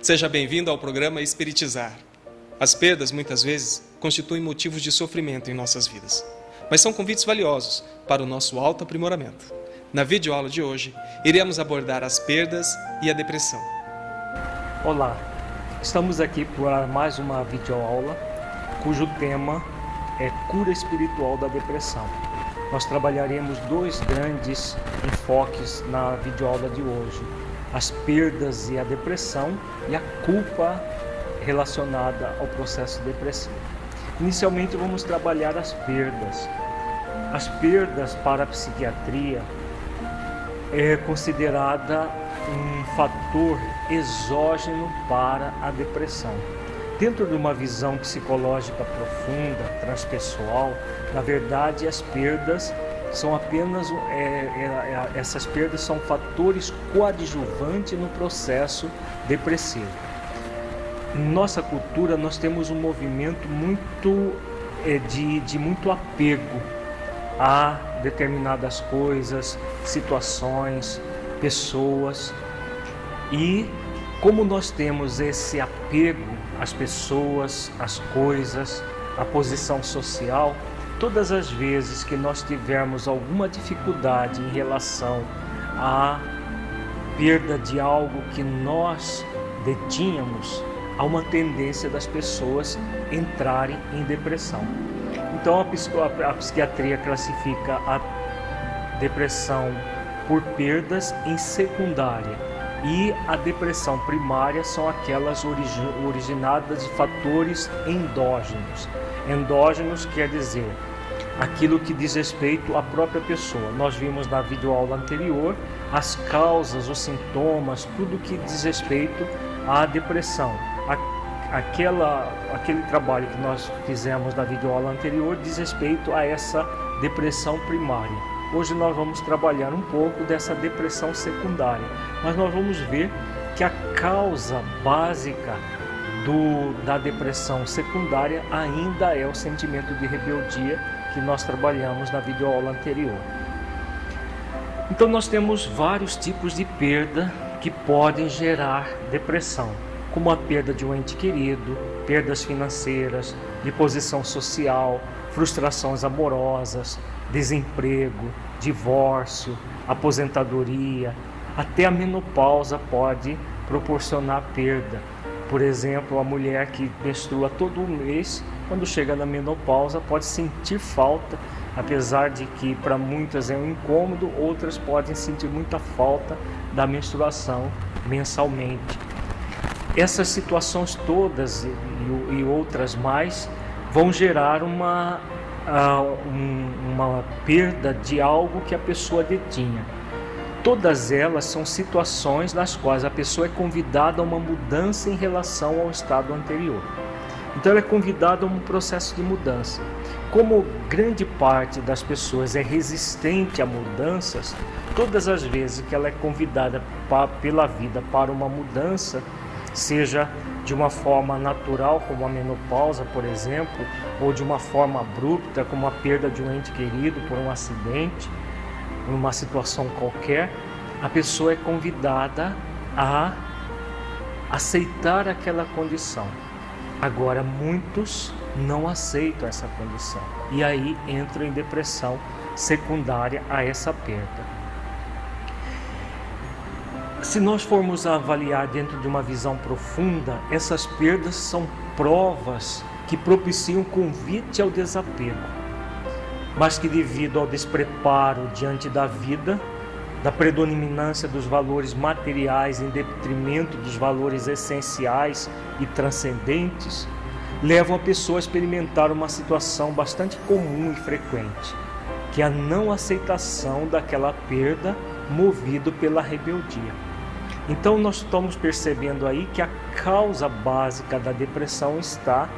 seja bem-vindo ao programa Espiritizar. As perdas, muitas vezes, constituem motivos de sofrimento em nossas vidas, mas são convites valiosos para o nosso alto aprimoramento. Na videoaula de hoje, iremos abordar as perdas e a depressão. Olá, estamos aqui para mais uma videoaula cujo tema é cura espiritual da depressão. Nós trabalharemos dois grandes enfoques na videoaula de hoje as perdas e a depressão e a culpa relacionada ao processo depressivo. Inicialmente vamos trabalhar as perdas. As perdas para a psiquiatria é considerada um fator exógeno para a depressão. Dentro de uma visão psicológica profunda, transpessoal, na verdade as perdas são apenas é, é, é, essas perdas são fatores coadjuvantes no processo depressivo. Em nossa cultura nós temos um movimento muito é, de, de muito apego a determinadas coisas, situações, pessoas e como nós temos esse apego às pessoas, às coisas, à posição social, Todas as vezes que nós tivermos alguma dificuldade em relação à perda de algo que nós detínhamos, há uma tendência das pessoas entrarem em depressão. Então a, psiquiatria classifica a depressão por perdas em secundária e a depressão primária são aquelas originadas de fatores endógenos. Endógenos quer dizer aquilo que diz respeito à própria pessoa. Nós vimos na videoaula anterior as causas, os sintomas, tudo que diz respeito à depressão. Aquela, aquele trabalho que nós fizemos na videoaula anterior diz respeito a essa depressão primária. Hoje nós vamos trabalhar um pouco dessa depressão secundária, mas nós vamos ver que a causa básica do, da depressão secundária ainda é o sentimento de rebeldia que nós trabalhamos na videoaula anterior. Então nós temos vários tipos de perda que podem gerar depressão, como a perda de um ente querido, perdas financeiras, de posição social, frustrações amorosas, desemprego, divórcio, aposentadoria, até a menopausa pode proporcionar perda. Por exemplo, a mulher que menstrua todo mês quando chega na menopausa pode sentir falta, apesar de que para muitas é um incômodo, outras podem sentir muita falta da menstruação mensalmente. Essas situações todas e, e outras mais vão gerar uma, uh, um, uma perda de algo que a pessoa detinha. Todas elas são situações nas quais a pessoa é convidada a uma mudança em relação ao estado anterior. Então ela é convidada a um processo de mudança. Como grande parte das pessoas é resistente a mudanças, todas as vezes que ela é convidada pela vida para uma mudança, seja de uma forma natural, como a menopausa, por exemplo, ou de uma forma abrupta, como a perda de um ente querido por um acidente, numa situação qualquer, a pessoa é convidada a aceitar aquela condição. Agora, muitos não aceitam essa condição e aí entram em depressão secundária a essa perda. se nós formos avaliar dentro de uma visão profunda, essas perdas são provas que propiciam convite ao desapego, mas que devido ao despreparo diante da vida, da predominância dos valores materiais em detrimento dos valores essenciais e transcendentes, levam a pessoa a experimentar uma situação bastante comum e frequente, que é a não aceitação daquela perda movido pela rebeldia. Então nós estamos percebendo aí que a causa básica da depressão está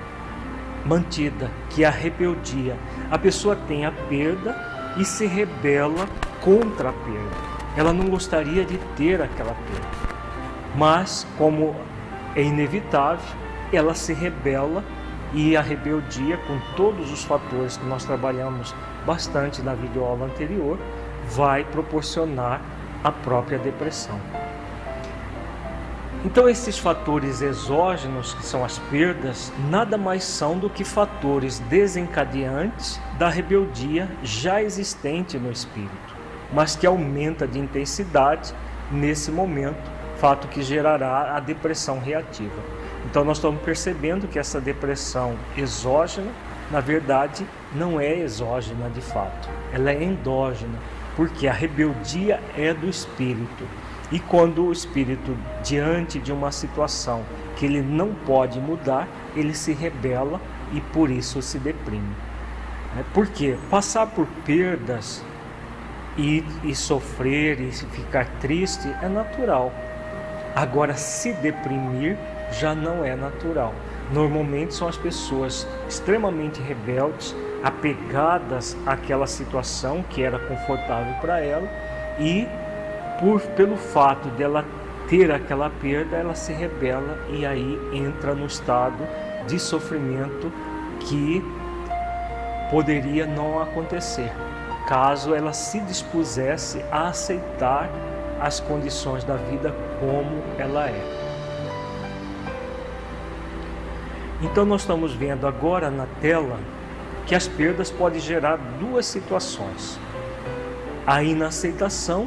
mantida, que é a rebeldia. A pessoa tem a perda e se rebela contra a perda. Ela não gostaria de ter aquela perda. Mas como é inevitável, ela se rebela e a rebeldia, com todos os fatores que nós trabalhamos bastante na videoaula anterior, vai proporcionar a própria depressão. Então, esses fatores exógenos, que são as perdas, nada mais são do que fatores desencadeantes da rebeldia já existente no espírito, mas que aumenta de intensidade nesse momento, fato que gerará a depressão reativa. Então, nós estamos percebendo que essa depressão exógena, na verdade, não é exógena de fato, ela é endógena, porque a rebeldia é do espírito. E quando o espírito, diante de uma situação que ele não pode mudar, ele se rebela e por isso se deprime. É, porque passar por perdas e, e sofrer e ficar triste é natural. Agora, se deprimir já não é natural. Normalmente são as pessoas extremamente rebeldes, apegadas àquela situação que era confortável para ela e por pelo fato dela ter aquela perda, ela se rebela e aí entra no estado de sofrimento que poderia não acontecer, caso ela se dispusesse a aceitar as condições da vida como ela é. Então nós estamos vendo agora na tela que as perdas podem gerar duas situações: a inaceitação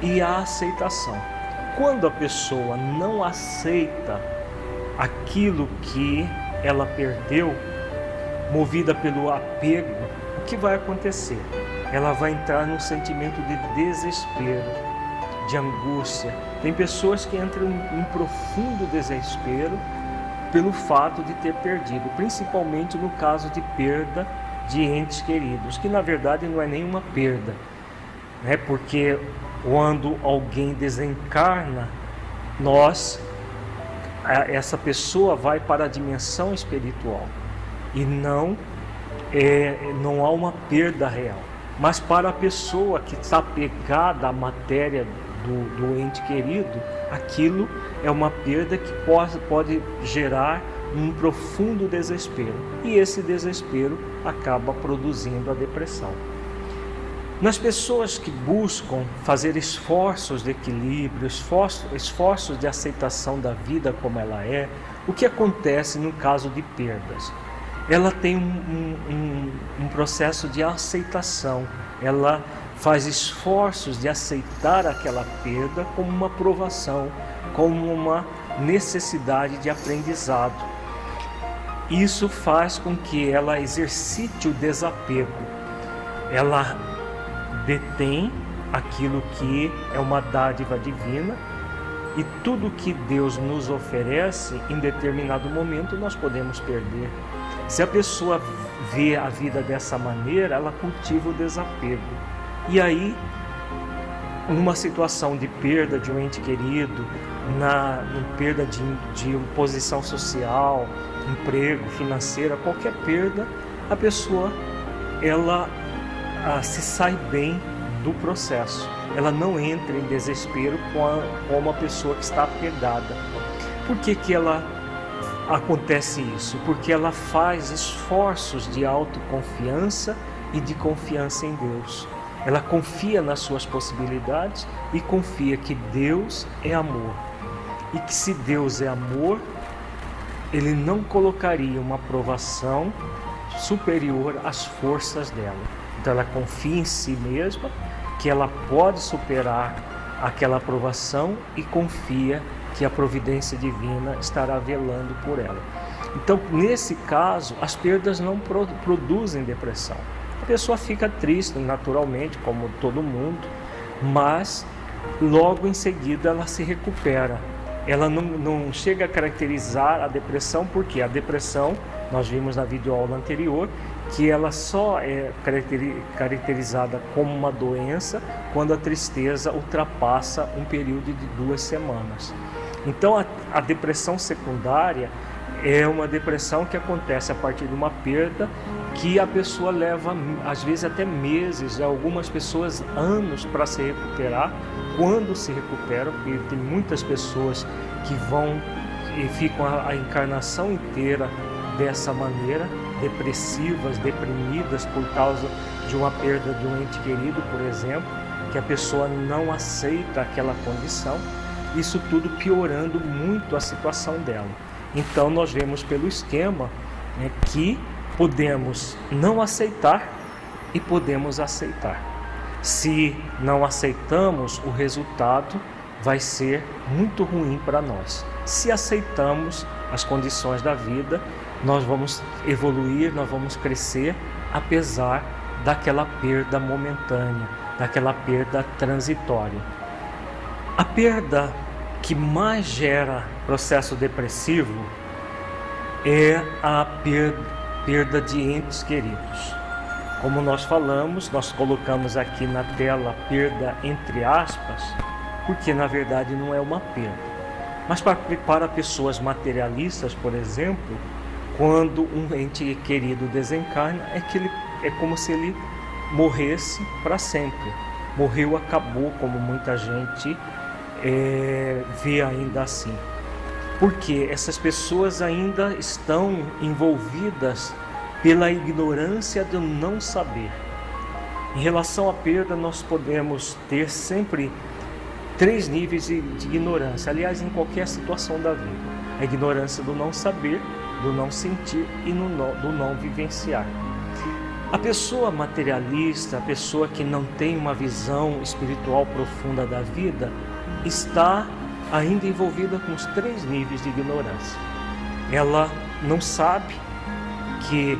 e a aceitação. Quando a pessoa não aceita aquilo que ela perdeu, movida pelo apego, o que vai acontecer? Ela vai entrar num sentimento de desespero, de angústia. Tem pessoas que entram em profundo desespero pelo fato de ter perdido, principalmente no caso de perda de entes queridos, que na verdade não é nenhuma perda, né? porque quando alguém desencarna, nós, essa pessoa vai para a dimensão espiritual e não, é, não há uma perda real. Mas para a pessoa que está pegada à matéria do, do ente querido, aquilo é uma perda que pode, pode gerar um profundo desespero. E esse desespero acaba produzindo a depressão. Nas pessoas que buscam fazer esforços de equilíbrio, esforços, esforços de aceitação da vida como ela é, o que acontece no caso de perdas? Ela tem um, um, um processo de aceitação, ela faz esforços de aceitar aquela perda como uma provação, como uma necessidade de aprendizado. Isso faz com que ela exercite o desapego. Ela detém aquilo que é uma dádiva divina e tudo que Deus nos oferece em determinado momento nós podemos perder. Se a pessoa vê a vida dessa maneira, ela cultiva o desapego. E aí, numa situação de perda de um ente querido, na, perda de, de posição social, emprego, financeira, qualquer perda, a pessoa ela ah, se sai bem do processo. Ela não entra em desespero com, a, com uma pessoa que está apegada. Por que, que ela acontece isso? Porque ela faz esforços de autoconfiança e de confiança em Deus. Ela confia nas suas possibilidades e confia que Deus é amor. E que se Deus é amor, ele não colocaria uma provação superior às forças dela. Então ela confia em si mesma, que ela pode superar aquela aprovação e confia que a providência divina estará velando por ela. Então, nesse caso, as perdas não produzem depressão. A pessoa fica triste naturalmente, como todo mundo, mas logo em seguida ela se recupera. Ela não, não chega a caracterizar a depressão, porque a depressão, nós vimos na videoaula anterior, que ela só é caracterizada como uma doença quando a tristeza ultrapassa um período de duas semanas. Então, a, a depressão secundária é uma depressão que acontece a partir de uma perda que a pessoa leva, às vezes, até meses, algumas pessoas anos para se recuperar. Quando se recuperam, porque tem muitas pessoas que vão e ficam a, a encarnação inteira dessa maneira, depressivas, deprimidas por causa de uma perda de um ente querido, por exemplo, que a pessoa não aceita aquela condição, isso tudo piorando muito a situação dela. Então nós vemos pelo esquema né, que podemos não aceitar e podemos aceitar. Se não aceitamos, o resultado vai ser muito ruim para nós. Se aceitamos as condições da vida, nós vamos evoluir, nós vamos crescer, apesar daquela perda momentânea, daquela perda transitória. A perda que mais gera processo depressivo é a perda de entes queridos. Como nós falamos, nós colocamos aqui na tela perda entre aspas, porque na verdade não é uma perda. Mas para, para pessoas materialistas, por exemplo, quando um ente querido desencarna, é que ele é como se ele morresse para sempre. Morreu, acabou, como muita gente é, vê ainda assim. Porque essas pessoas ainda estão envolvidas pela ignorância do não saber. Em relação à perda, nós podemos ter sempre três níveis de, de ignorância, aliás, em qualquer situação da vida: a ignorância do não saber, do não sentir e no, do não vivenciar. A pessoa materialista, a pessoa que não tem uma visão espiritual profunda da vida, está ainda envolvida com os três níveis de ignorância. Ela não sabe que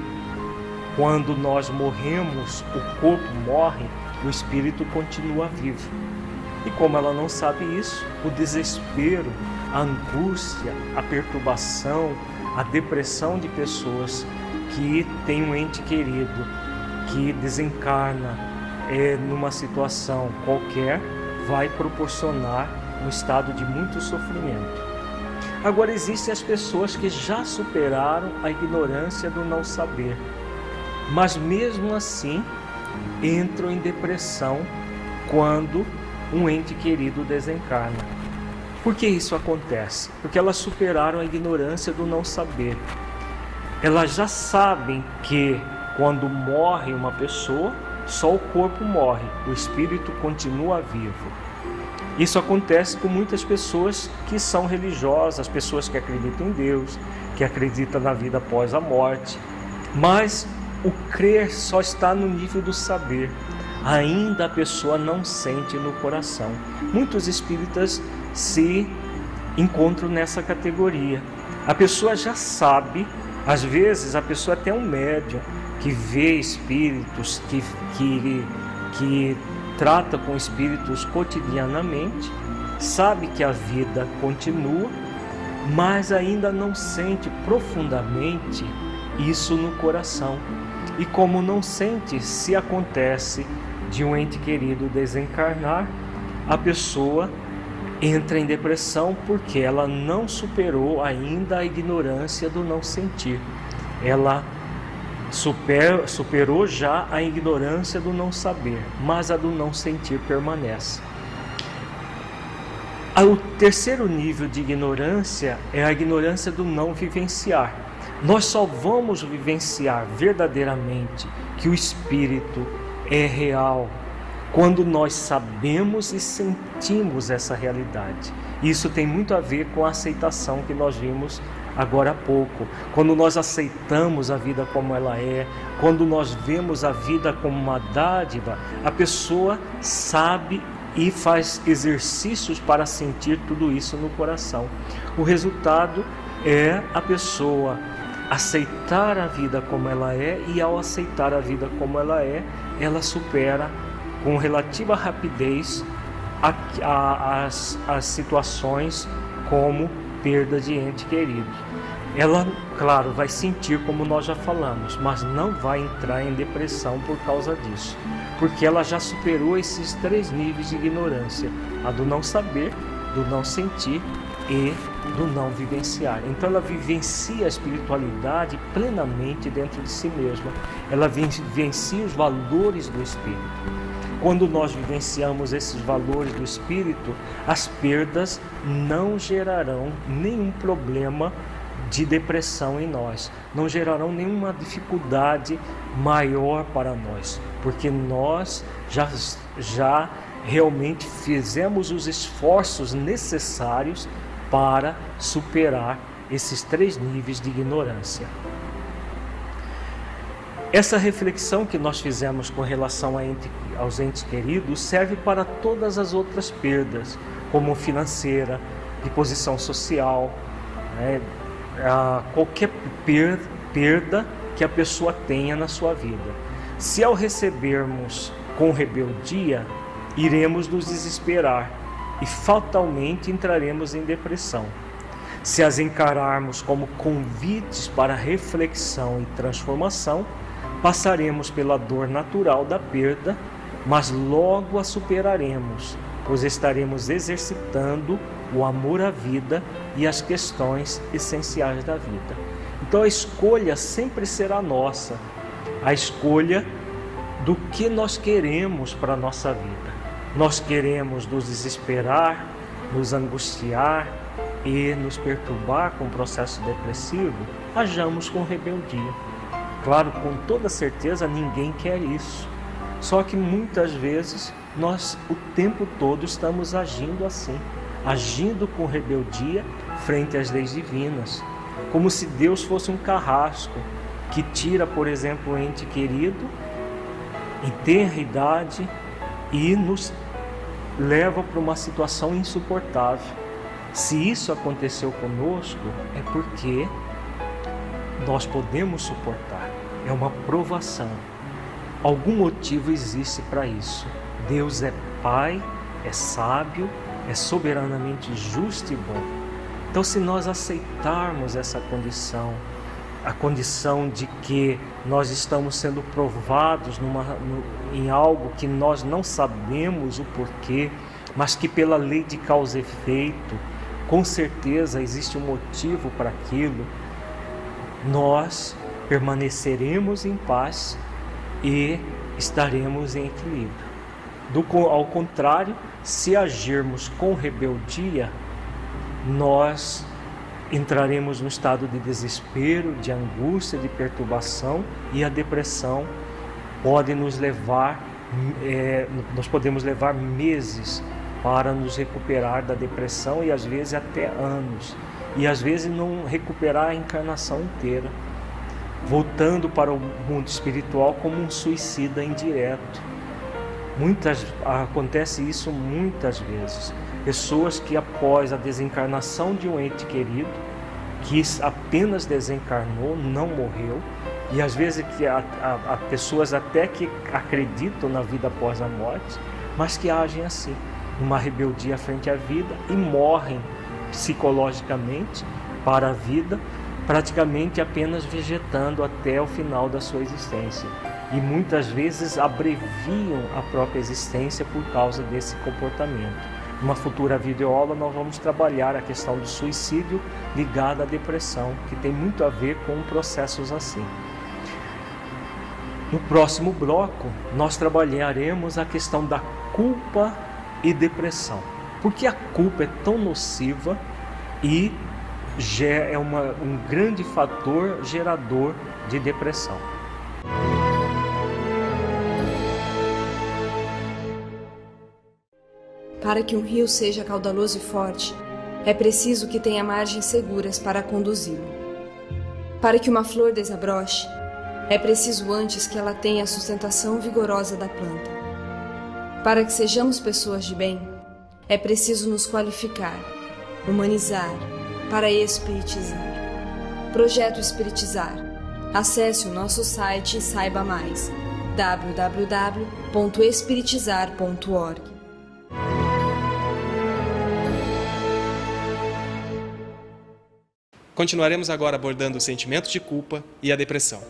quando nós morremos, o corpo morre, o espírito continua vivo. E como ela não sabe isso, o desespero, a angústia, a perturbação, a depressão de pessoas que têm um ente querido que desencarna é, numa situação qualquer vai proporcionar um estado de muito sofrimento. Agora existem as pessoas que já superaram a ignorância do não saber, mas mesmo assim entram em depressão quando um ente querido desencarna. Por que isso acontece? Porque elas superaram a ignorância do não saber. Elas já sabem que quando morre uma pessoa, só o corpo morre, o espírito continua vivo. Isso acontece com muitas pessoas que são religiosas, pessoas que acreditam em Deus, que acreditam na vida após a morte. Mas o crer só está no nível do saber. Ainda a pessoa não sente no coração. Muitos espíritas se encontram nessa categoria. A pessoa já sabe, às vezes a pessoa é até um médium, que vê espíritos, que, que, que trata com espíritos cotidianamente, sabe que a vida continua, mas ainda não sente profundamente isso no coração. E como não sente, se acontece de um ente querido desencarnar, a pessoa entra em depressão porque ela não superou ainda a ignorância do não sentir. Ela Super, superou já a ignorância do não saber, mas a do não sentir permanece. O terceiro nível de ignorância é a ignorância do não vivenciar. Nós só vamos vivenciar verdadeiramente que o Espírito é real quando nós sabemos e sentimos essa realidade. Isso tem muito a ver com a aceitação que nós vimos agora há pouco. Quando nós aceitamos a vida como ela é, quando nós vemos a vida como uma dádiva, a pessoa sabe e faz exercícios para sentir tudo isso no coração. O resultado é a pessoa aceitar a vida como ela é e ao aceitar a vida como ela é, ela supera com relativa rapidez a, a, as, as situações como perda de ente querido. Ela, claro, vai sentir como nós já falamos, mas não vai entrar em depressão por causa disso, porque ela já superou esses três níveis de ignorância: a do não saber, do não sentir e do não vivenciar. Então ela vivencia a espiritualidade plenamente dentro de si mesma. Ela vivencia os valores do espírito. Quando nós vivenciamos esses valores do espírito, as perdas não gerarão nenhum problema de depressão em nós, não gerarão nenhuma dificuldade maior para nós, porque nós já, já realmente fizemos os esforços necessários para superar esses três níveis de ignorância. Essa reflexão que nós fizemos com relação ente, aos entes queridos serve para todas as outras perdas, como financeira, de posição social, né, qualquer perda que a pessoa tenha na sua vida. Se ao recebermos com rebeldia, iremos nos desesperar e fatalmente entraremos em depressão. Se as encararmos como convites para reflexão e transformação, passaremos pela dor natural da perda, mas logo a superaremos, pois estaremos exercitando o amor à vida e as questões essenciais da vida. Então a escolha sempre será nossa, a escolha do que nós queremos para a nossa vida. Nós queremos nos desesperar, nos angustiar e nos perturbar com o processo depressivo, hajamos com rebeldia. Claro, com toda certeza ninguém quer isso. Só que muitas vezes nós o tempo todo estamos agindo assim, agindo com rebeldia frente às leis divinas, como se Deus fosse um carrasco que tira, por exemplo, um ente querido em tenra idade e nos leva para uma situação insuportável. Se isso aconteceu conosco, é porque nós podemos suportar. É uma provação. Algum motivo existe para isso. Deus é Pai, é sábio, é soberanamente justo e bom. Então, se nós aceitarmos essa condição, a condição de que nós estamos sendo provados numa, no, em algo que nós não sabemos o porquê, mas que pela lei de causa e efeito, com certeza existe um motivo para aquilo, nós permaneceremos em paz e estaremos em equilíbrio. Do, ao contrário, se agirmos com rebeldia, nós entraremos no estado de desespero, de angústia, de perturbação e a depressão pode nos levar, é, nós podemos levar meses para nos recuperar da depressão e às vezes até anos, e às vezes não recuperar a encarnação inteira, voltando para o mundo espiritual como um suicida indireto. Muitas acontece isso muitas vezes. Pessoas que após a desencarnação de um ente querido, que apenas desencarnou, não morreu, e às vezes que há, há, há pessoas até que acreditam na vida após a morte, mas que agem assim, numa rebeldia frente à vida e morrem psicologicamente para a vida, praticamente apenas vegetando até o final da sua existência. E muitas vezes abreviam a própria existência por causa desse comportamento. Numa futura videoaula nós vamos trabalhar a questão do suicídio ligado à depressão, que tem muito a ver com processos assim. No próximo bloco, nós trabalharemos a questão da culpa e depressão. Porque a culpa é tão nociva e é uma, um grande fator gerador de depressão. Para que um rio seja caudaloso e forte, é preciso que tenha margens seguras para conduzi-lo. Para que uma flor desabroche, é preciso antes que ela tenha a sustentação vigorosa da planta. Para que sejamos pessoas de bem, é preciso nos qualificar, humanizar, para espiritizar. Projeto Espiritizar. Acesse o nosso site e saiba mais. www.espiritizar.org Continuaremos agora abordando o sentimento de culpa e a depressão.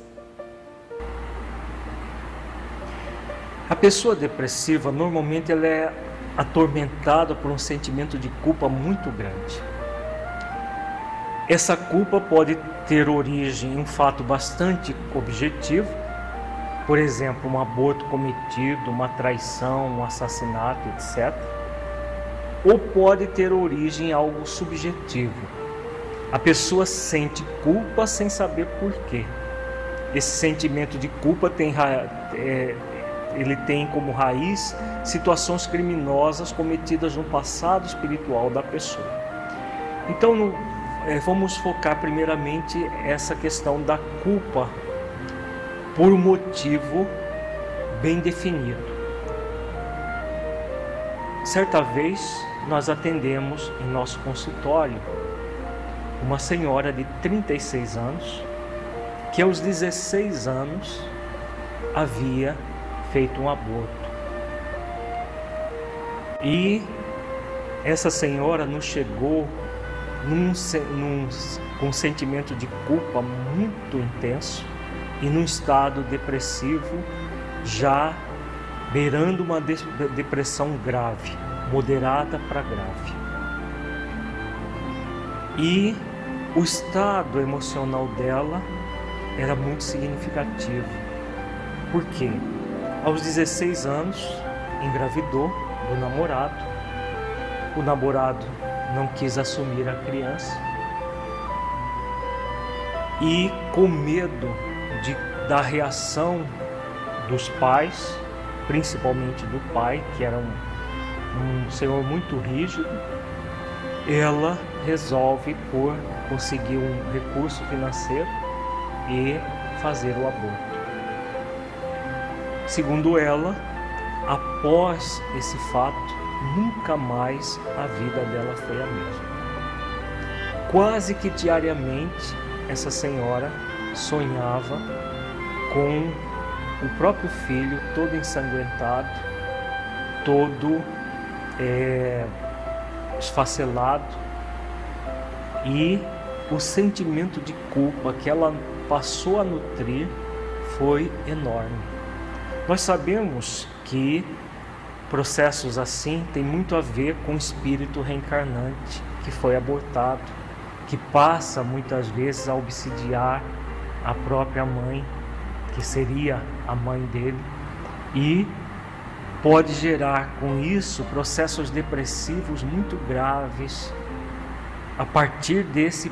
A pessoa depressiva normalmente ela é atormentada por um sentimento de culpa muito grande. Essa culpa pode ter origem em um fato bastante objetivo, por exemplo, um aborto cometido, uma traição, um assassinato, etc. Ou pode ter origem em algo subjetivo. A pessoa sente culpa sem saber por quê. Esse sentimento de culpa tem, é, ele tem como raiz situações criminosas cometidas no passado espiritual da pessoa. Então, no, vamos focar primeiramente essa questão da culpa por motivo bem definido. Certa vez nós atendemos em nosso consultório uma senhora de 36 anos que aos 16 anos havia feito um aborto. E essa senhora nos chegou num, num, com um sentimento de culpa muito intenso e num estado depressivo já beirando uma depressão grave, moderada para grave. E o estado emocional dela era muito significativo. Por quê? Aos 16 anos, engravidou do namorado. O namorado não quis assumir a criança. E com medo de, da reação dos pais, principalmente do pai, que era um, um senhor muito rígido, ela resolve por conseguir um recurso financeiro e fazer o aborto. Segundo ela, após esse fato, nunca mais a vida dela foi a mesma. Quase que diariamente essa senhora sonhava com o próprio filho todo ensanguentado, todo é, esfacelado e o sentimento de culpa que ela passou a nutrir foi enorme. Nós sabemos que Processos assim têm muito a ver com o espírito reencarnante que foi abortado, que passa muitas vezes a obsidiar a própria mãe, que seria a mãe dele, e pode gerar com isso processos depressivos muito graves a partir desse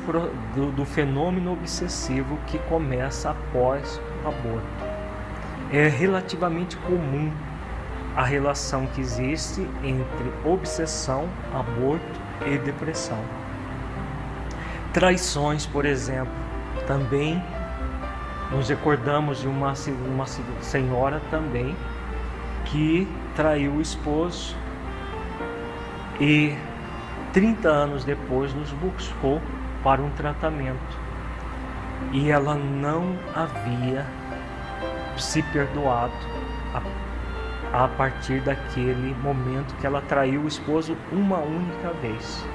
do, do fenômeno obsessivo que começa após o aborto. É relativamente comum a relação que existe entre obsessão, aborto e depressão. Traições, por exemplo, também nos recordamos de uma, uma senhora também que traiu o esposo e 30 anos depois nos buscou para um tratamento. E ela não havia se perdoado a partir daquele momento que ela traiu o esposo uma única vez.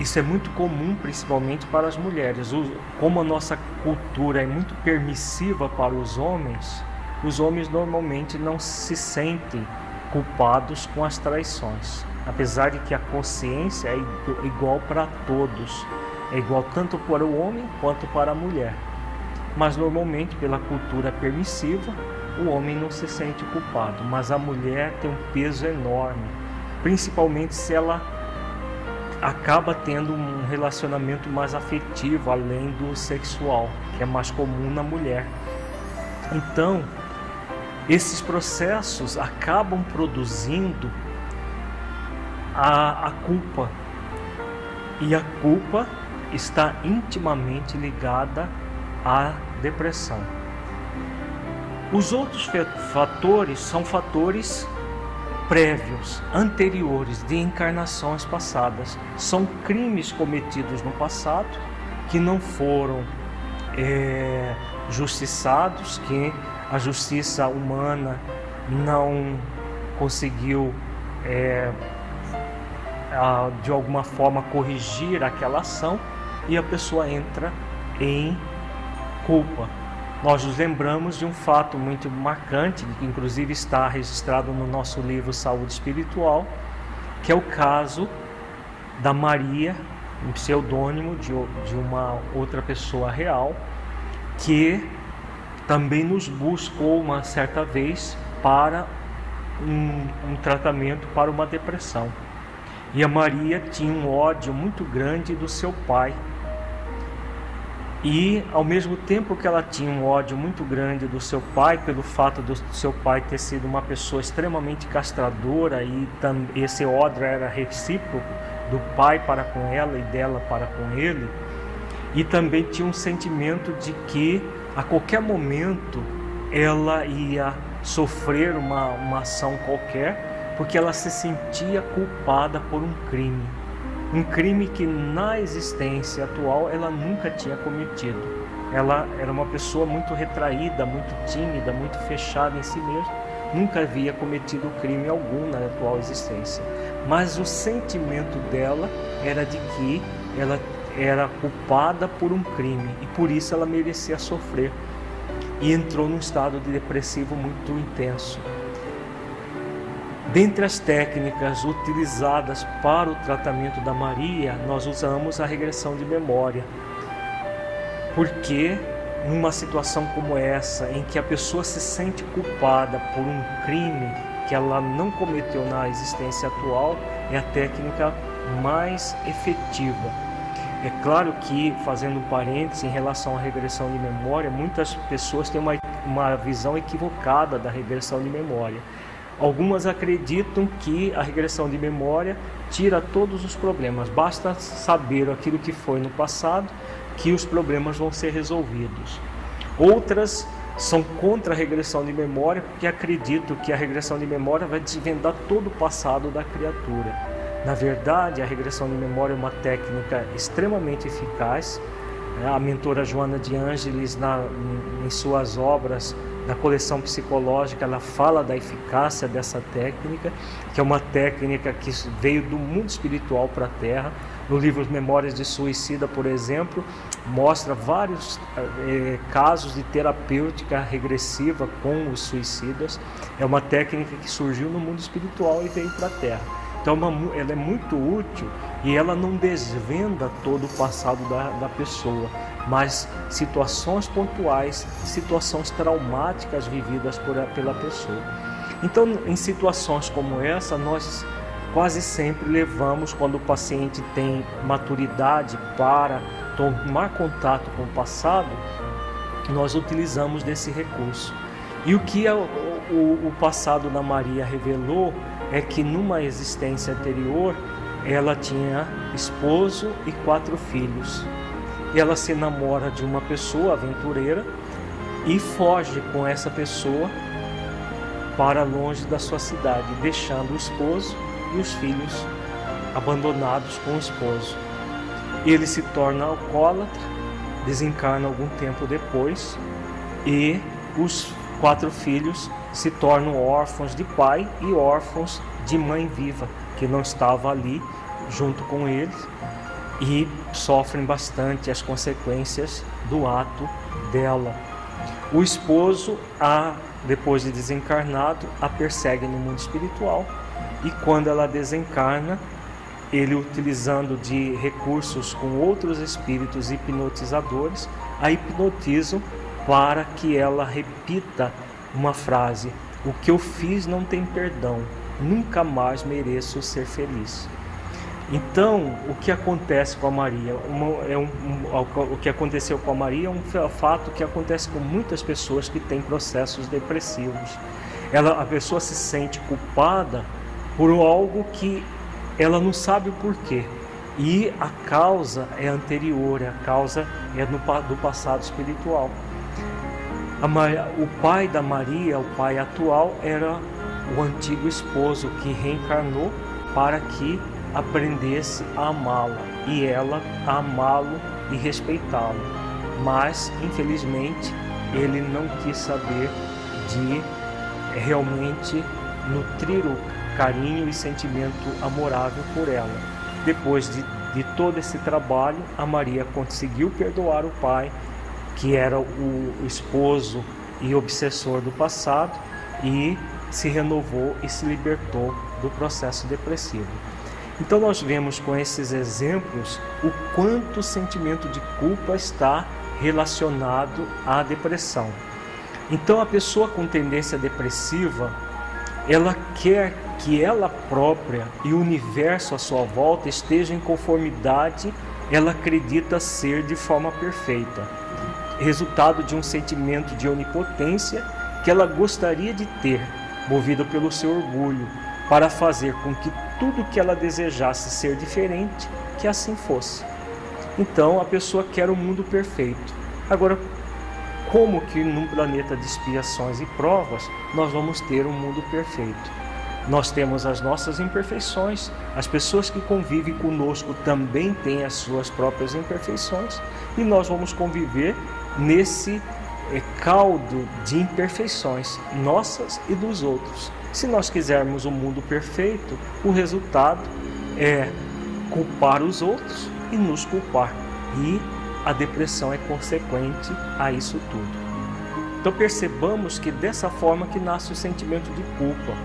Isso é muito comum, principalmente para as mulheres. Como a nossa cultura é muito permissiva para os homens, os homens normalmente não se sentem culpados com as traições. Apesar de que a consciência é igual para todos, é igual tanto para o homem quanto para a mulher mas normalmente pela cultura permissiva o homem não se sente culpado, mas a mulher tem um peso enorme, principalmente se ela acaba tendo um relacionamento mais afetivo além do sexual, que é mais comum na mulher. Então, esses processos acabam produzindo a, a culpa. E a culpa está intimamente ligada à depressão. Os outros fatores são fatores prévios, anteriores, de encarnações passadas. São crimes cometidos no passado que não foram é, justiçados, que a justiça humana não conseguiu é, de alguma forma corrigir aquela ação e a pessoa entra em culpa. Nós nos lembramos de um fato muito marcante, que inclusive está registrado no nosso livro Saúde Espiritual, que é o caso da Maria, um pseudônimo de, de uma outra pessoa real, que também nos buscou uma certa vez para um, um tratamento para uma depressão. E a Maria tinha um ódio muito grande do seu pai. E ao mesmo tempo que ela tinha um ódio muito grande do seu pai, pelo fato do seu pai ter sido uma pessoa extremamente castradora e esse ódio era recíproco do pai para com ela e dela para com ele, e também tinha um sentimento de que a qualquer momento ela ia sofrer uma, uma ação qualquer, porque ela se sentia culpada por um crime. Um crime que na existência atual ela nunca tinha cometido. Ela era uma pessoa muito retraída, muito tímida, muito fechada em si mesma, nunca havia cometido crime algum na atual existência. Mas o sentimento dela era de que ela era culpada por um crime e por isso ela merecia sofrer. E entrou num estado de depressivo muito intenso. Dentre as técnicas utilizadas para o tratamento da Maria, nós usamos a regressão de memória. Porque numa situação como essa, em que a pessoa se sente culpada por um crime que ela não cometeu na existência atual, é a técnica mais efetiva é claro que, fazendo um parênteses em relação à regressão de memória, muitas pessoas têm uma, uma visão equivocada da regressão de memória. Algumas acreditam que a regressão de memória tira todos os problemas, basta saber aquilo que foi no passado que os problemas vão ser resolvidos. Outras são contra a regressão de memória porque acreditam que a regressão de memória vai desvendar todo o passado da criatura. Na verdade, a regressão de memória é uma técnica extremamente eficaz. A mentora Joana de Ângeles, em suas obras da coleção psicológica, ela fala da eficácia dessa técnica, que é uma técnica que veio do mundo espiritual para a Terra. No livro Memórias de Suicida, por exemplo, mostra vários eh, casos de terapêutica regressiva com os suicidas. É uma técnica que surgiu no mundo espiritual e veio para a Terra. Então ela é muito útil e ela não desvenda todo o passado da, da pessoa, mas situações pontuais, situações traumáticas vividas por, pela pessoa. Então, em situações como essa, nós quase sempre levamos, quando o paciente tem maturidade para tomar contato com o passado, nós utilizamos desse recurso. E o que o, o, o passado da Maria revelou é que numa existência anterior ela tinha esposo e quatro filhos. Ela se namora de uma pessoa aventureira e foge com essa pessoa para longe da sua cidade, deixando o esposo e os filhos abandonados com o esposo. Ele se torna alcoólatra, desencarna algum tempo depois e os quatro filhos se tornam órfãos de pai e órfãos de mãe viva, que não estava ali junto com eles e sofrem bastante as consequências do ato dela. O esposo, a, depois de desencarnado, a persegue no mundo espiritual e quando ela desencarna, ele utilizando de recursos com outros espíritos hipnotizadores, a hipnotizam para que ela repita uma frase: O que eu fiz não tem perdão, nunca mais mereço ser feliz. Então, o que acontece com a Maria? Uma, é um, um, o que aconteceu com a Maria é um fato que acontece com muitas pessoas que têm processos depressivos. Ela, a pessoa se sente culpada por algo que ela não sabe o porquê. E a causa é anterior, a causa é no, do passado espiritual. Maria, o pai da Maria, o pai atual, era o antigo esposo que reencarnou para que aprendesse a amá-la e ela amá-lo e respeitá-lo. Mas, infelizmente, ele não quis saber de realmente nutrir o carinho e sentimento amorável por ela. Depois de, de todo esse trabalho, a Maria conseguiu perdoar o pai, que era o esposo e obsessor do passado, e se renovou e se libertou do processo depressivo. Então nós vemos com esses exemplos o quanto o sentimento de culpa está relacionado à depressão. Então a pessoa com tendência depressiva, ela quer que ela própria e o universo à sua volta estejam em conformidade, ela acredita ser de forma perfeita. Resultado de um sentimento de onipotência que ela gostaria de ter, movido pelo seu orgulho, para fazer com que tudo que ela desejasse ser diferente, que assim fosse. Então a pessoa quer o um mundo perfeito. Agora, como que num planeta de expiações e provas nós vamos ter um mundo perfeito? Nós temos as nossas imperfeições, as pessoas que convivem conosco também têm as suas próprias imperfeições e nós vamos conviver nesse é, caldo de imperfeições nossas e dos outros. Se nós quisermos um mundo perfeito, o resultado é culpar os outros e nos culpar. E a depressão é consequente a isso tudo. Então percebamos que dessa forma que nasce o sentimento de culpa,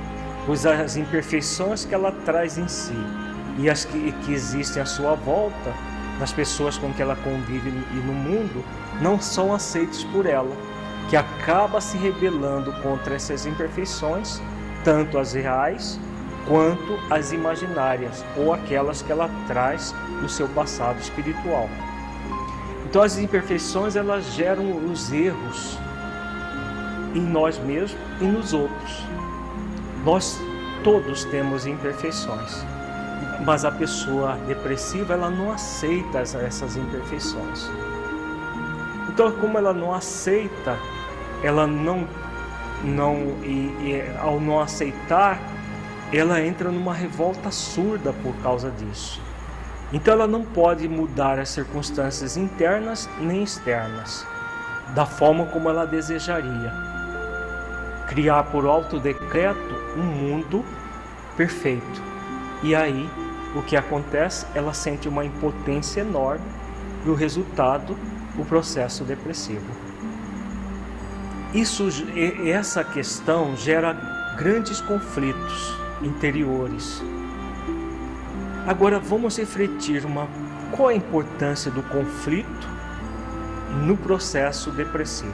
pois as imperfeições que ela traz em si e as que, que existem à sua volta, nas pessoas com que ela convive e no mundo, não são aceitos por ela, que acaba se rebelando contra essas imperfeições, tanto as reais quanto as imaginárias ou aquelas que ela traz do seu passado espiritual. Então as imperfeições elas geram os erros em nós mesmos e nos outros. Nós todos temos imperfeições, mas a pessoa depressiva ela não aceita essas imperfeições. Então, como ela não aceita, ela não não e, e ao não aceitar, ela entra numa revolta surda por causa disso. Então ela não pode mudar as circunstâncias internas nem externas, da forma como ela desejaria. Criar por alto decreto um mundo perfeito. E aí, o que acontece? Ela sente uma impotência enorme e o resultado, o processo depressivo. Isso, essa questão gera grandes conflitos interiores Agora vamos refletir uma, qual a importância do conflito no processo depressivo.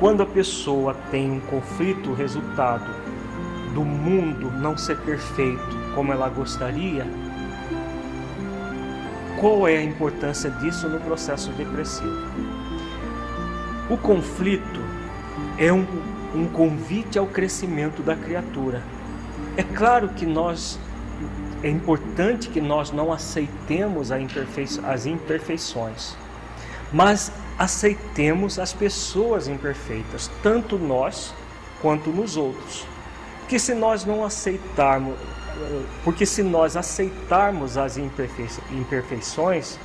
Quando a pessoa tem um conflito resultado do mundo não ser perfeito como ela gostaria, qual é a importância disso no processo depressivo? O conflito é um, um convite ao crescimento da criatura. É claro que nós é importante que nós não aceitemos as imperfeições, mas aceitemos as pessoas imperfeitas, tanto nós quanto nos outros. Que se nós não aceitarmos, porque se nós aceitarmos as imperfeições,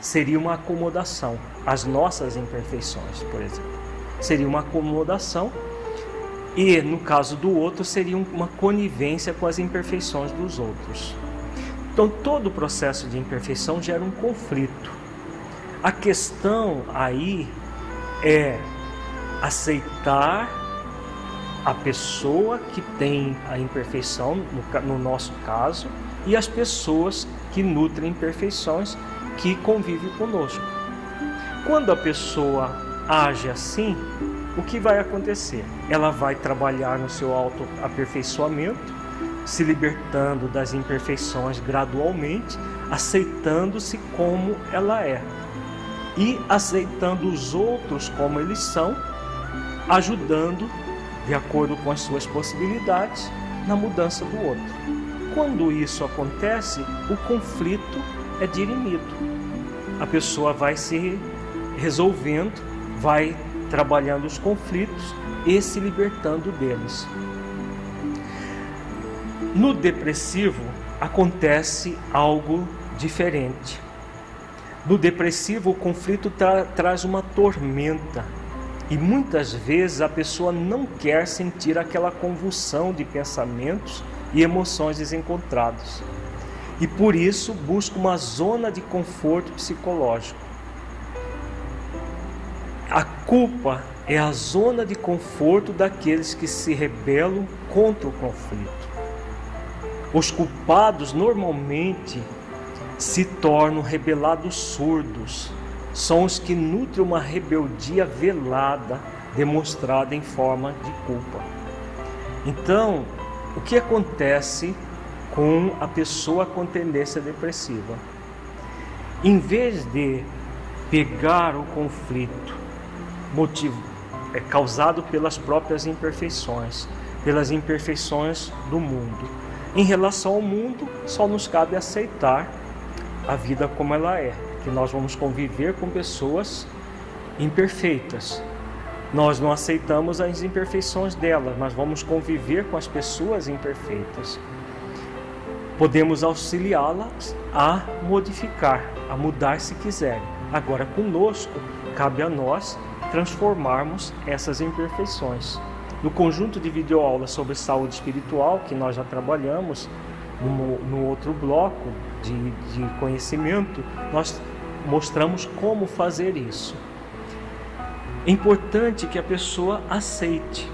seria uma acomodação, as nossas imperfeições, por exemplo. Seria uma acomodação e, no caso do outro, seria uma conivência com as imperfeições dos outros. Então, todo o processo de imperfeição gera um conflito. A questão aí é aceitar a pessoa que tem a imperfeição, no, no nosso caso, e as pessoas que nutrem imperfeições que convivem conosco. Quando a pessoa age assim, o que vai acontecer? Ela vai trabalhar no seu autoaperfeiçoamento, se libertando das imperfeições gradualmente, aceitando-se como ela é e aceitando os outros como eles são, ajudando, de acordo com as suas possibilidades, na mudança do outro. Quando isso acontece, o conflito é dirimido. A pessoa vai se resolvendo, vai trabalhando os conflitos e se libertando deles. No depressivo acontece algo diferente. No depressivo, o conflito tra traz uma tormenta e muitas vezes a pessoa não quer sentir aquela convulsão de pensamentos e emoções desencontrados. E por isso busca uma zona de conforto psicológico. A culpa é a zona de conforto daqueles que se rebelam contra o conflito. Os culpados normalmente se tornam rebelados surdos, são os que nutrem uma rebeldia velada, demonstrada em forma de culpa. Então, o que acontece com a pessoa com tendência depressiva? Em vez de pegar o conflito motivo, é causado pelas próprias imperfeições, pelas imperfeições do mundo, em relação ao mundo, só nos cabe aceitar a vida como ela é, que nós vamos conviver com pessoas imperfeitas. Nós não aceitamos as imperfeições delas, mas vamos conviver com as pessoas imperfeitas. Podemos auxiliá-las a modificar, a mudar se quiserem. Agora, conosco, cabe a nós transformarmos essas imperfeições. No conjunto de videoaulas sobre saúde espiritual, que nós já trabalhamos no, no outro bloco de, de conhecimento, nós mostramos como fazer isso. É importante que a pessoa aceite,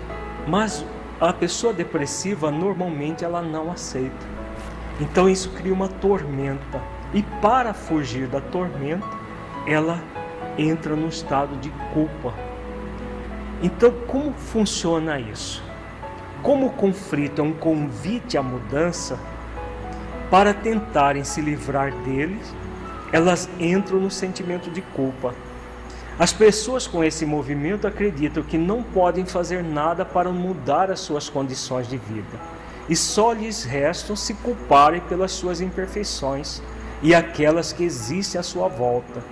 mas a pessoa depressiva normalmente ela não aceita. Então isso cria uma tormenta. E para fugir da tormenta, ela entra no estado de culpa, então, como funciona isso? Como o conflito é um convite à mudança, para tentarem se livrar deles, elas entram no sentimento de culpa. As pessoas com esse movimento acreditam que não podem fazer nada para mudar as suas condições de vida e só lhes restam se culparem pelas suas imperfeições e aquelas que existem à sua volta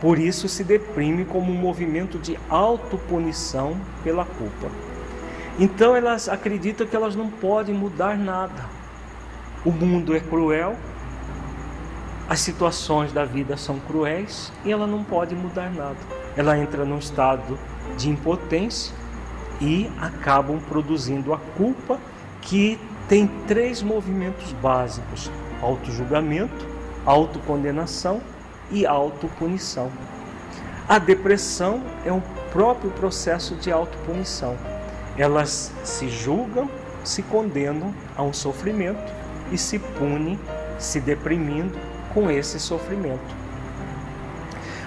por isso se deprime como um movimento de autopunição pela culpa. Então elas acreditam que elas não podem mudar nada. O mundo é cruel, as situações da vida são cruéis e ela não pode mudar nada. Ela entra num estado de impotência e acabam produzindo a culpa que tem três movimentos básicos: autojulgamento, autocondenação e autopunição. A depressão é um próprio processo de autopunição. Elas se julgam, se condenam a um sofrimento e se punem, se deprimindo com esse sofrimento.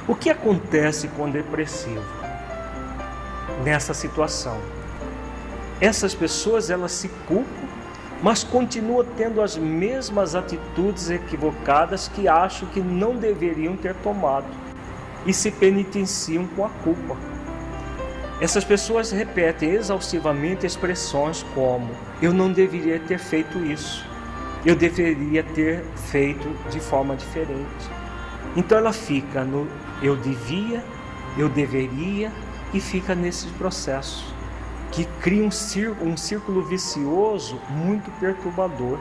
O que acontece com o depressivo nessa situação? Essas pessoas elas se culpam mas continua tendo as mesmas atitudes equivocadas que acham que não deveriam ter tomado e se penitenciam com a culpa. Essas pessoas repetem exaustivamente expressões como: eu não deveria ter feito isso, eu deveria ter feito de forma diferente. Então ela fica no eu devia, eu deveria e fica nesse processo que cria um círculo, um círculo vicioso muito perturbador.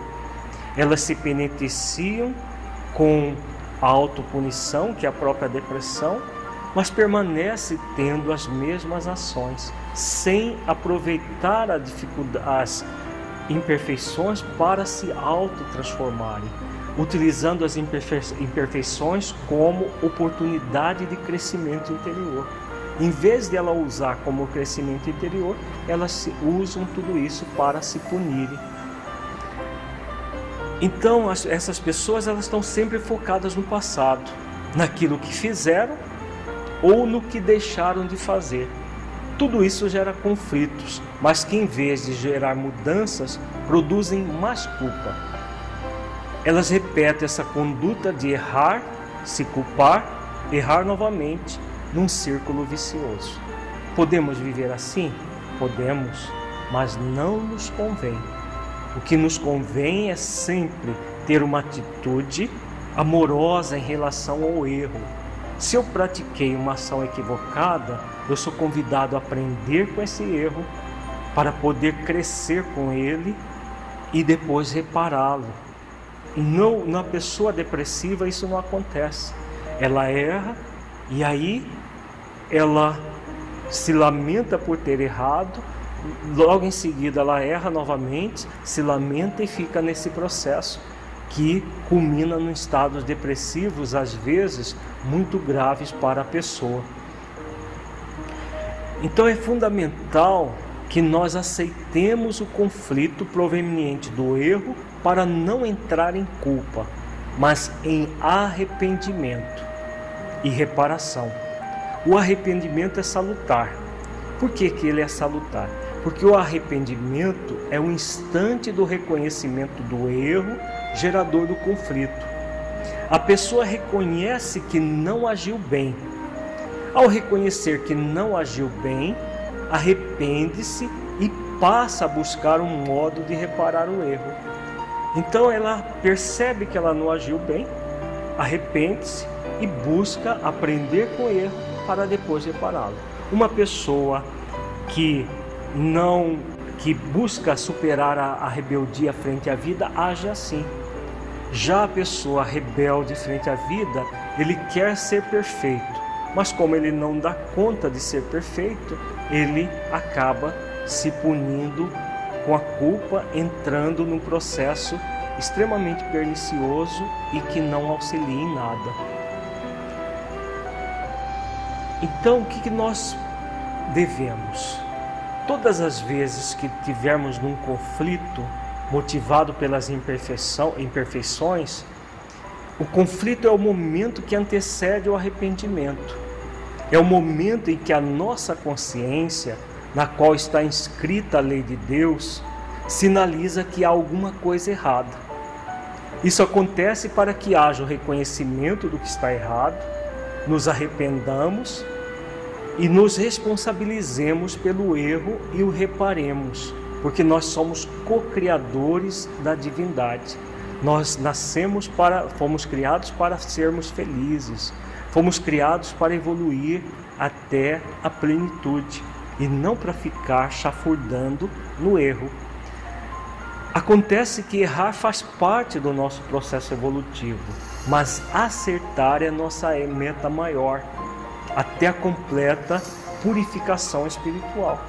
Elas se penitenciam com a autopunição, que é a própria depressão, mas permanece tendo as mesmas ações, sem aproveitar as imperfeições para se autotransformarem, utilizando as imperfeições como oportunidade de crescimento interior. Em vez de ela usar como crescimento interior, elas usam tudo isso para se punirem. Então, essas pessoas elas estão sempre focadas no passado, naquilo que fizeram ou no que deixaram de fazer. Tudo isso gera conflitos, mas que em vez de gerar mudanças, produzem mais culpa. Elas repetem essa conduta de errar, se culpar, errar novamente num círculo vicioso. Podemos viver assim? Podemos, mas não nos convém. O que nos convém é sempre ter uma atitude amorosa em relação ao erro, Se eu pratiquei uma ação equivocada, eu sou convidado a aprender com esse erro para poder crescer com ele e depois repará-lo. Não, na pessoa depressiva isso não acontece. Ela erra e aí ela se lamenta por ter errado, logo em seguida ela erra novamente, se lamenta e fica nesse processo que culmina em estados depressivos, às vezes muito graves para a pessoa. Então é fundamental que nós aceitemos o conflito proveniente do erro para não entrar em culpa, mas em arrependimento e reparação. O arrependimento é salutar. Por que, que ele é salutar? Porque o arrependimento é o instante do reconhecimento do erro gerador do conflito. A pessoa reconhece que não agiu bem. Ao reconhecer que não agiu bem, arrepende-se e passa a buscar um modo de reparar o erro. Então ela percebe que ela não agiu bem, arrepende-se e busca aprender com o erro para depois repará-lo. Uma pessoa que não que busca superar a, a rebeldia frente à vida age assim. Já a pessoa rebelde frente à vida, ele quer ser perfeito, mas como ele não dá conta de ser perfeito, ele acaba se punindo com a culpa, entrando num processo extremamente pernicioso e que não auxilia em nada. Então, o que nós devemos? Todas as vezes que tivermos num conflito motivado pelas imperfeições, o conflito é o momento que antecede o arrependimento. É o momento em que a nossa consciência, na qual está inscrita a lei de Deus, sinaliza que há alguma coisa errada. Isso acontece para que haja o reconhecimento do que está errado, nos arrependamos e nos responsabilizemos pelo erro e o reparemos, porque nós somos co-criadores da divindade. Nós nascemos para, fomos criados para sermos felizes, Fomos criados para evoluir até a plenitude e não para ficar chafurdando no erro. Acontece que errar faz parte do nosso processo evolutivo, mas acertar é nossa meta maior, até a completa purificação espiritual.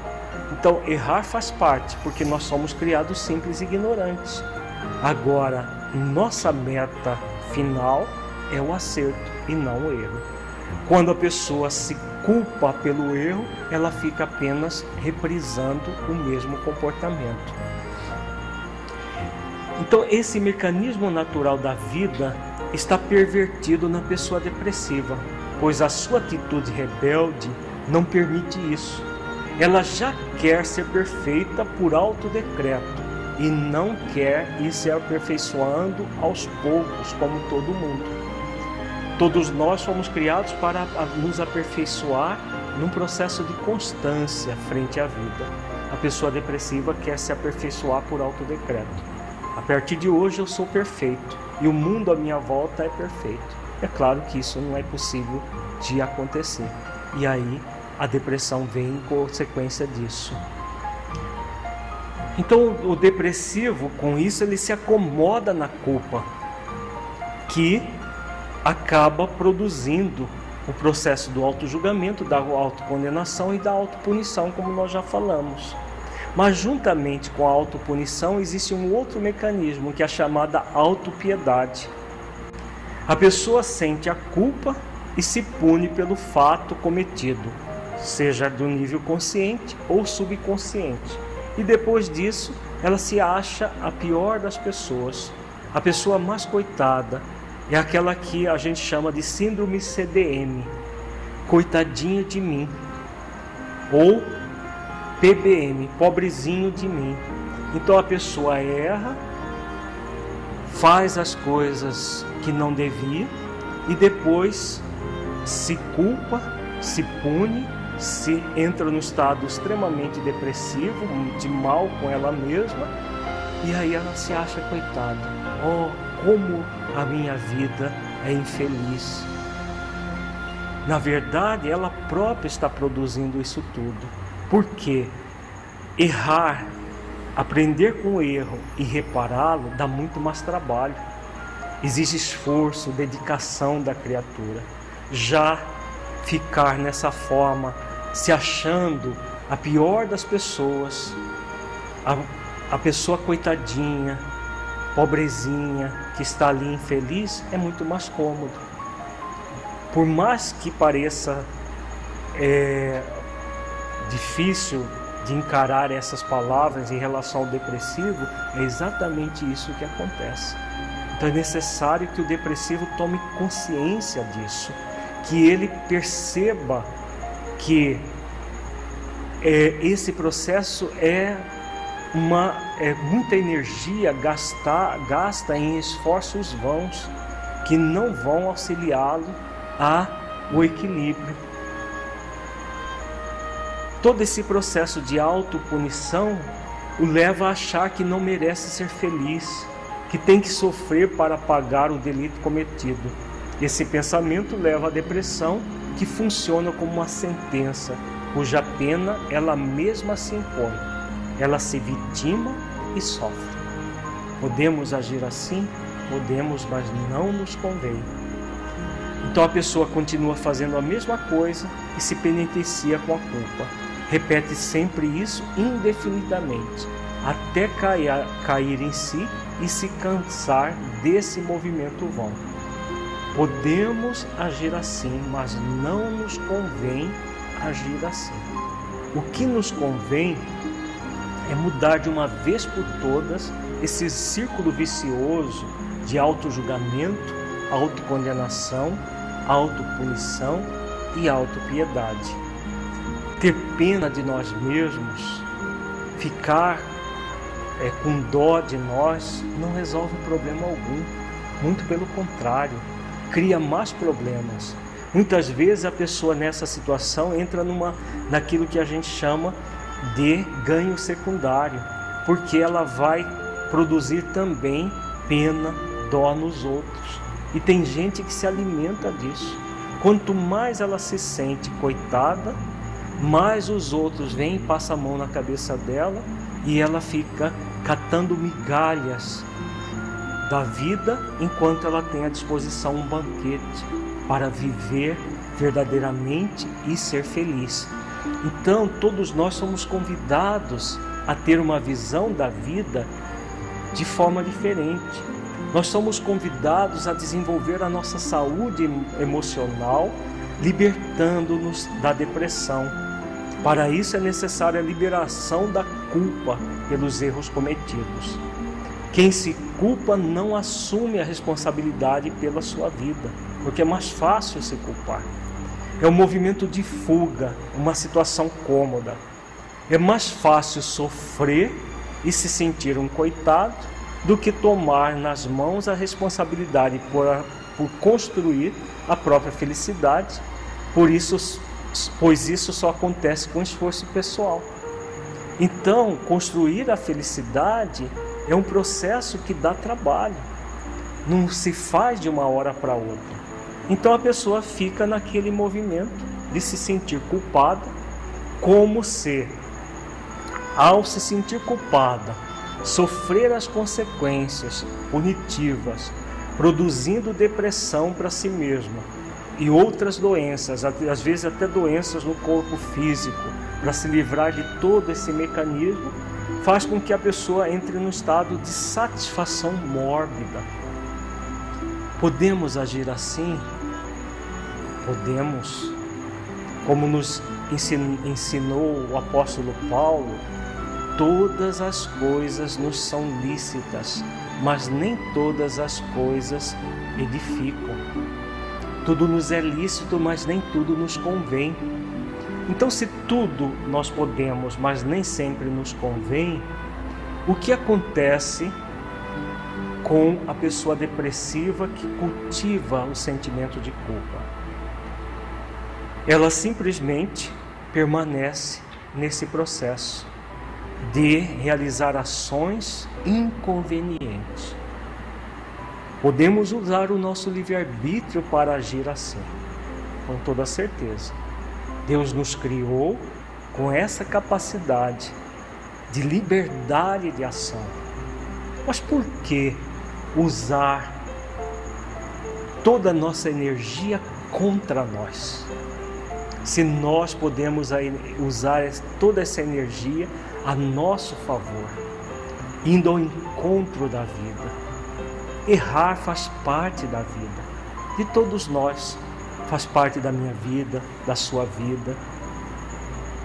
Então, errar faz parte, porque nós somos criados simples e ignorantes. Agora, nossa meta final é o acerto e não o erro. Quando a pessoa se culpa pelo erro, ela fica apenas reprisando o mesmo comportamento. Então, esse mecanismo natural da vida está pervertido na pessoa depressiva, pois a sua atitude rebelde não permite isso. Ela já quer ser perfeita por alto decreto e não quer ir se aperfeiçoando aos poucos, como todo mundo. Todos nós fomos criados para nos aperfeiçoar num processo de constância frente à vida. A pessoa depressiva quer se aperfeiçoar por autodecreto. A partir de hoje eu sou perfeito e o mundo à minha volta é perfeito. É claro que isso não é possível de acontecer. E aí a depressão vem em consequência disso. Então o depressivo, com isso, ele se acomoda na culpa, que acaba produzindo o processo do auto-julgamento, da autocondenação e da autopunição, como nós já falamos. Mas juntamente com a autopunição existe um outro mecanismo que é a chamada autopiedade. A pessoa sente a culpa e se pune pelo fato cometido, seja do nível consciente ou subconsciente. E depois disso, ela se acha a pior das pessoas, a pessoa mais coitada, é aquela que a gente chama de síndrome CDM, coitadinho de mim, ou PBM, pobrezinho de mim. Então a pessoa erra, faz as coisas que não devia e depois se culpa, se pune, se entra no estado extremamente depressivo, de mal com ela mesma, e aí ela se acha coitada. Oh, como a minha vida é infeliz. Na verdade, ela própria está produzindo isso tudo. Por quê? Errar, aprender com o erro e repará-lo dá muito mais trabalho. Exige esforço, dedicação da criatura. Já ficar nessa forma, se achando a pior das pessoas, a, a pessoa coitadinha, pobrezinha, que está ali infeliz, é muito mais cômodo. Por mais que pareça é, difícil de encarar essas palavras em relação ao depressivo, é exatamente isso que acontece. Então é necessário que o depressivo tome consciência disso, que ele perceba que é, esse processo é uma é, muita energia gastar, gasta em esforços vãos que não vão auxiliá-lo a o equilíbrio. Todo esse processo de autopunição o leva a achar que não merece ser feliz, que tem que sofrer para pagar o delito cometido. Esse pensamento leva à depressão, que funciona como uma sentença, cuja pena ela mesma se impõe ela se vitima e sofre. Podemos agir assim? Podemos, mas não nos convém. Então a pessoa continua fazendo a mesma coisa e se penitencia com a culpa. Repete sempre isso indefinidamente, até cair, cair em si e se cansar desse movimento vão. Podemos agir assim, mas não nos convém agir assim. O que nos convém é mudar de uma vez por todas esse círculo vicioso de auto-julgamento, autocondenação, autopunição e autopiedade. Ter pena de nós mesmos, ficar é, com dó de nós, não resolve problema algum. Muito pelo contrário, cria mais problemas. Muitas vezes a pessoa nessa situação entra numa, naquilo que a gente chama de ganho secundário, porque ela vai produzir também pena, dó nos outros. E tem gente que se alimenta disso. Quanto mais ela se sente coitada, mais os outros vêm e passam a mão na cabeça dela e ela fica catando migalhas da vida enquanto ela tem à disposição um banquete para viver verdadeiramente e ser feliz. Então, todos nós somos convidados a ter uma visão da vida de forma diferente. Nós somos convidados a desenvolver a nossa saúde emocional, libertando-nos da depressão. Para isso é necessária a liberação da culpa pelos erros cometidos. Quem se culpa não assume a responsabilidade pela sua vida, porque é mais fácil se culpar. É um movimento de fuga, uma situação cômoda. É mais fácil sofrer e se sentir um coitado do que tomar nas mãos a responsabilidade por, por construir a própria felicidade. Por isso, pois isso só acontece com esforço pessoal. Então, construir a felicidade é um processo que dá trabalho. Não se faz de uma hora para outra. Então a pessoa fica naquele movimento de se sentir culpada, como se, ao se sentir culpada, sofrer as consequências punitivas, produzindo depressão para si mesma e outras doenças, às vezes até doenças no corpo físico, para se livrar de todo esse mecanismo, faz com que a pessoa entre num estado de satisfação mórbida. Podemos agir assim podemos, como nos ensinou o apóstolo Paulo, todas as coisas nos são lícitas, mas nem todas as coisas edificam. Tudo nos é lícito, mas nem tudo nos convém. Então, se tudo nós podemos, mas nem sempre nos convém, o que acontece com a pessoa depressiva que cultiva o sentimento de culpa? ela simplesmente permanece nesse processo de realizar ações inconvenientes. Podemos usar o nosso livre-arbítrio para agir assim. com toda certeza. Deus nos criou com essa capacidade de liberdade de ação. Mas por que usar toda a nossa energia contra nós? Se nós podemos usar toda essa energia a nosso favor, indo ao encontro da vida. Errar faz parte da vida de todos nós, faz parte da minha vida, da sua vida,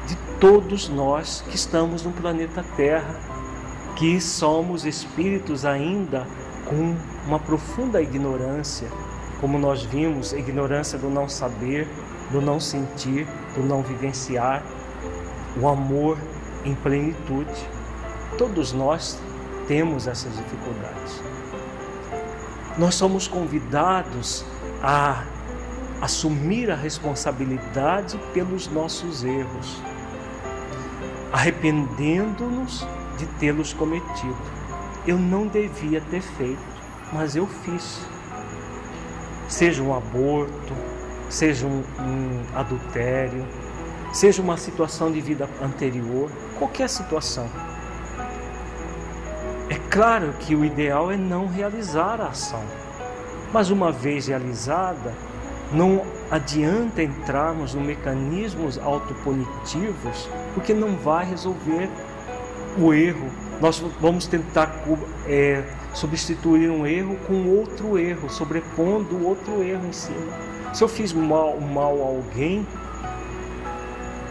de todos nós que estamos no planeta Terra, que somos espíritos ainda com uma profunda ignorância, como nós vimos, ignorância do não saber, do não sentir, do não vivenciar, o amor em plenitude. Todos nós temos essas dificuldades. Nós somos convidados a assumir a responsabilidade pelos nossos erros arrependendo-nos de tê-los cometido. Eu não devia ter feito, mas eu fiz. Seja um aborto, seja um, um adultério, seja uma situação de vida anterior, qualquer situação. É claro que o ideal é não realizar a ação, mas uma vez realizada, não adianta entrarmos em mecanismos autopunitivos, porque não vai resolver o erro. Nós vamos tentar é, substituir um erro com outro erro, sobrepondo outro erro em cima. Se eu fiz mal, mal a alguém,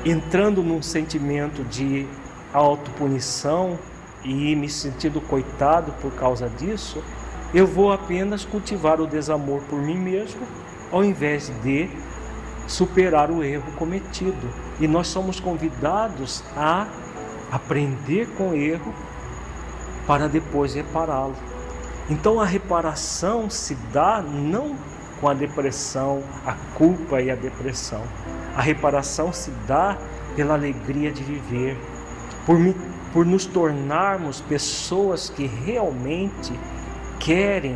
entrando num sentimento de autopunição e me sentindo coitado por causa disso, eu vou apenas cultivar o desamor por mim mesmo ao invés de superar o erro cometido. E nós somos convidados a aprender com o erro para depois repará-lo. Então a reparação se dá não com a depressão, a culpa e a depressão. A reparação se dá pela alegria de viver, por, por nos tornarmos pessoas que realmente querem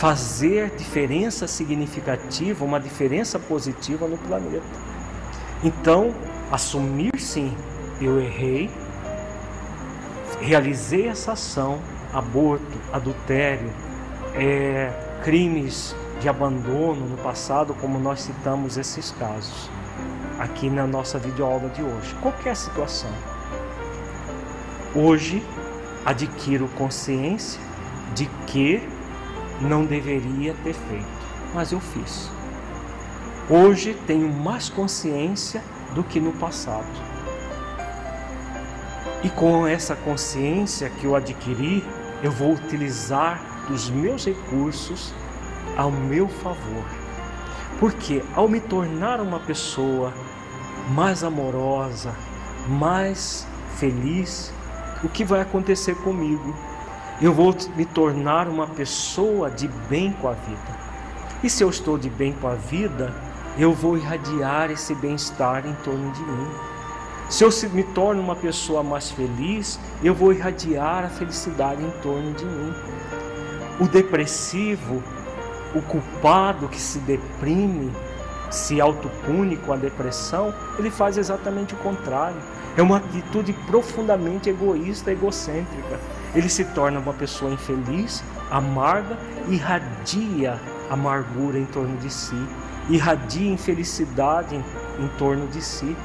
fazer diferença significativa, uma diferença positiva no planeta. Então, assumir sim, eu errei, realizei essa ação, aborto, adultério, é, crimes de abandono no passado, como nós citamos esses casos aqui na nossa videoaula de hoje. Qualquer situação. Hoje adquiro consciência de que não deveria ter feito, mas eu fiz. Hoje tenho mais consciência do que no passado. E com essa consciência que eu adquiri, eu vou utilizar os meus recursos ao meu favor. Porque ao me tornar uma pessoa mais amorosa, mais feliz, o que vai acontecer comigo? Eu vou me tornar uma pessoa de bem com a vida. E se eu estou de bem com a vida, eu vou irradiar esse bem-estar em torno de mim. Se eu me torno uma pessoa mais feliz, eu vou irradiar a felicidade em torno de mim. O depressivo, o culpado que se deprime, se autopune com a depressão, ele faz exatamente o contrário. É uma atitude profundamente egoísta, egocêntrica ele se torna uma pessoa infeliz, amarga, irradia amargura em torno de si, irradia infelicidade em, em torno de si.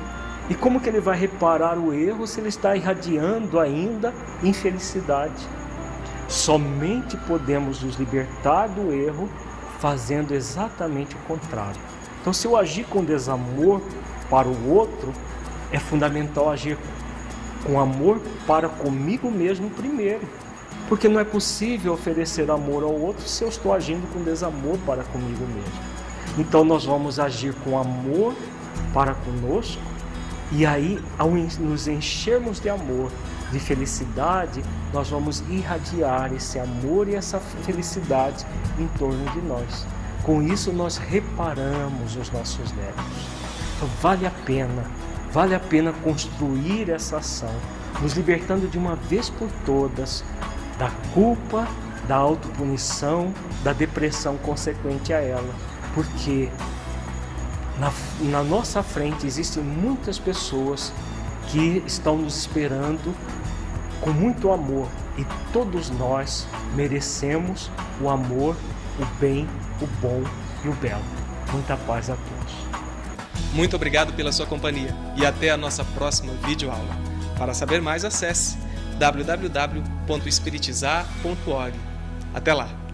E como que ele vai reparar o erro se ele está irradiando ainda infelicidade? Somente podemos nos libertar do erro fazendo exatamente o contrário. Então, se eu agir com desamor para o outro, é fundamental agir com amor para comigo mesmo primeiro. Porque não é possível oferecer amor ao outro se eu estou agindo com desamor para comigo mesmo. Então nós vamos agir com amor para conosco, e aí, ao nos enchermos de amor, de felicidade, nós vamos irradiar esse amor e essa felicidade em torno de nós. Com isso, nós reparamos os nossos débitos. Então, vale a pena Vale a pena construir essa ação, nos libertando de uma vez por todas da culpa, da autopunição, da depressão consequente a ela. Porque Na, na nossa frente existem muitas pessoas que estão nos esperando com muito amor e todos nós merecemos o amor, o bem, o bom e o belo. Muita paz a todos. Muito obrigado pela sua companhia e até a nossa próxima videoaula. Para saber mais, acesse www.espiritizar.org. Até lá!